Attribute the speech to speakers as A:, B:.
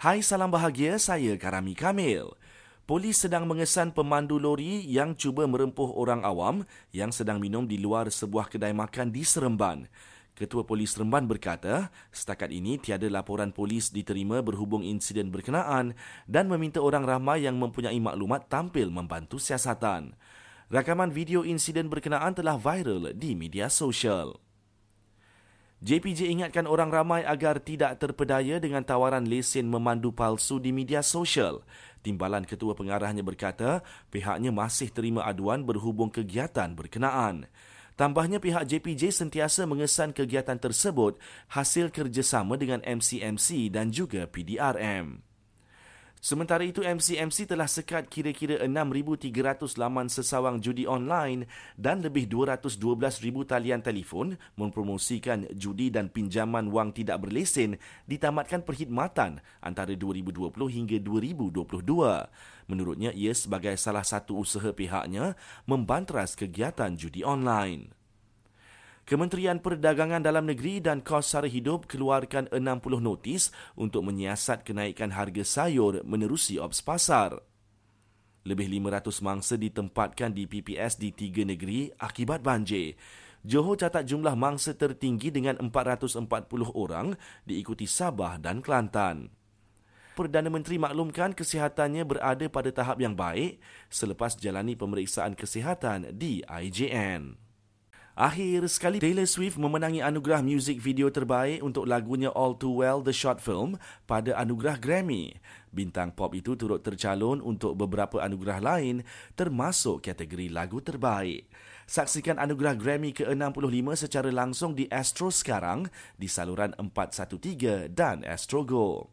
A: Hai salam bahagia, saya Karami Kamil. Polis sedang mengesan pemandu lori yang cuba merempuh orang awam yang sedang minum di luar sebuah kedai makan di Seremban. Ketua Polis Seremban berkata, setakat ini tiada laporan polis diterima berhubung insiden berkenaan dan meminta orang ramai yang mempunyai maklumat tampil membantu siasatan. Rakaman video insiden berkenaan telah viral di media sosial. JPJ ingatkan orang ramai agar tidak terpedaya dengan tawaran lesen memandu palsu di media sosial. Timbalan Ketua Pengarahnya berkata pihaknya masih terima aduan berhubung kegiatan berkenaan. Tambahnya pihak JPJ sentiasa mengesan kegiatan tersebut hasil kerjasama dengan MCMC dan juga PDRM. Sementara itu, MCMC telah sekat kira-kira 6,300 laman sesawang judi online dan lebih 212,000 talian telefon mempromosikan judi dan pinjaman wang tidak berlesen ditamatkan perkhidmatan antara 2020 hingga 2022. Menurutnya, ia sebagai salah satu usaha pihaknya membanteras kegiatan judi online. Kementerian Perdagangan Dalam Negeri dan Kos Sara Hidup keluarkan 60 notis untuk menyiasat kenaikan harga sayur menerusi ops pasar. Lebih 500 mangsa ditempatkan di PPS di tiga negeri akibat banjir. Johor catat jumlah mangsa tertinggi dengan 440 orang diikuti Sabah dan Kelantan. Perdana Menteri maklumkan kesihatannya berada pada tahap yang baik selepas jalani pemeriksaan kesihatan di IJN. Akhir sekali, Taylor Swift memenangi anugerah muzik video terbaik untuk lagunya All Too Well The Short Film pada anugerah Grammy. Bintang pop itu turut tercalon untuk beberapa anugerah lain termasuk kategori lagu terbaik. Saksikan anugerah Grammy ke-65 secara langsung di Astro sekarang di saluran 413 dan Astro Go.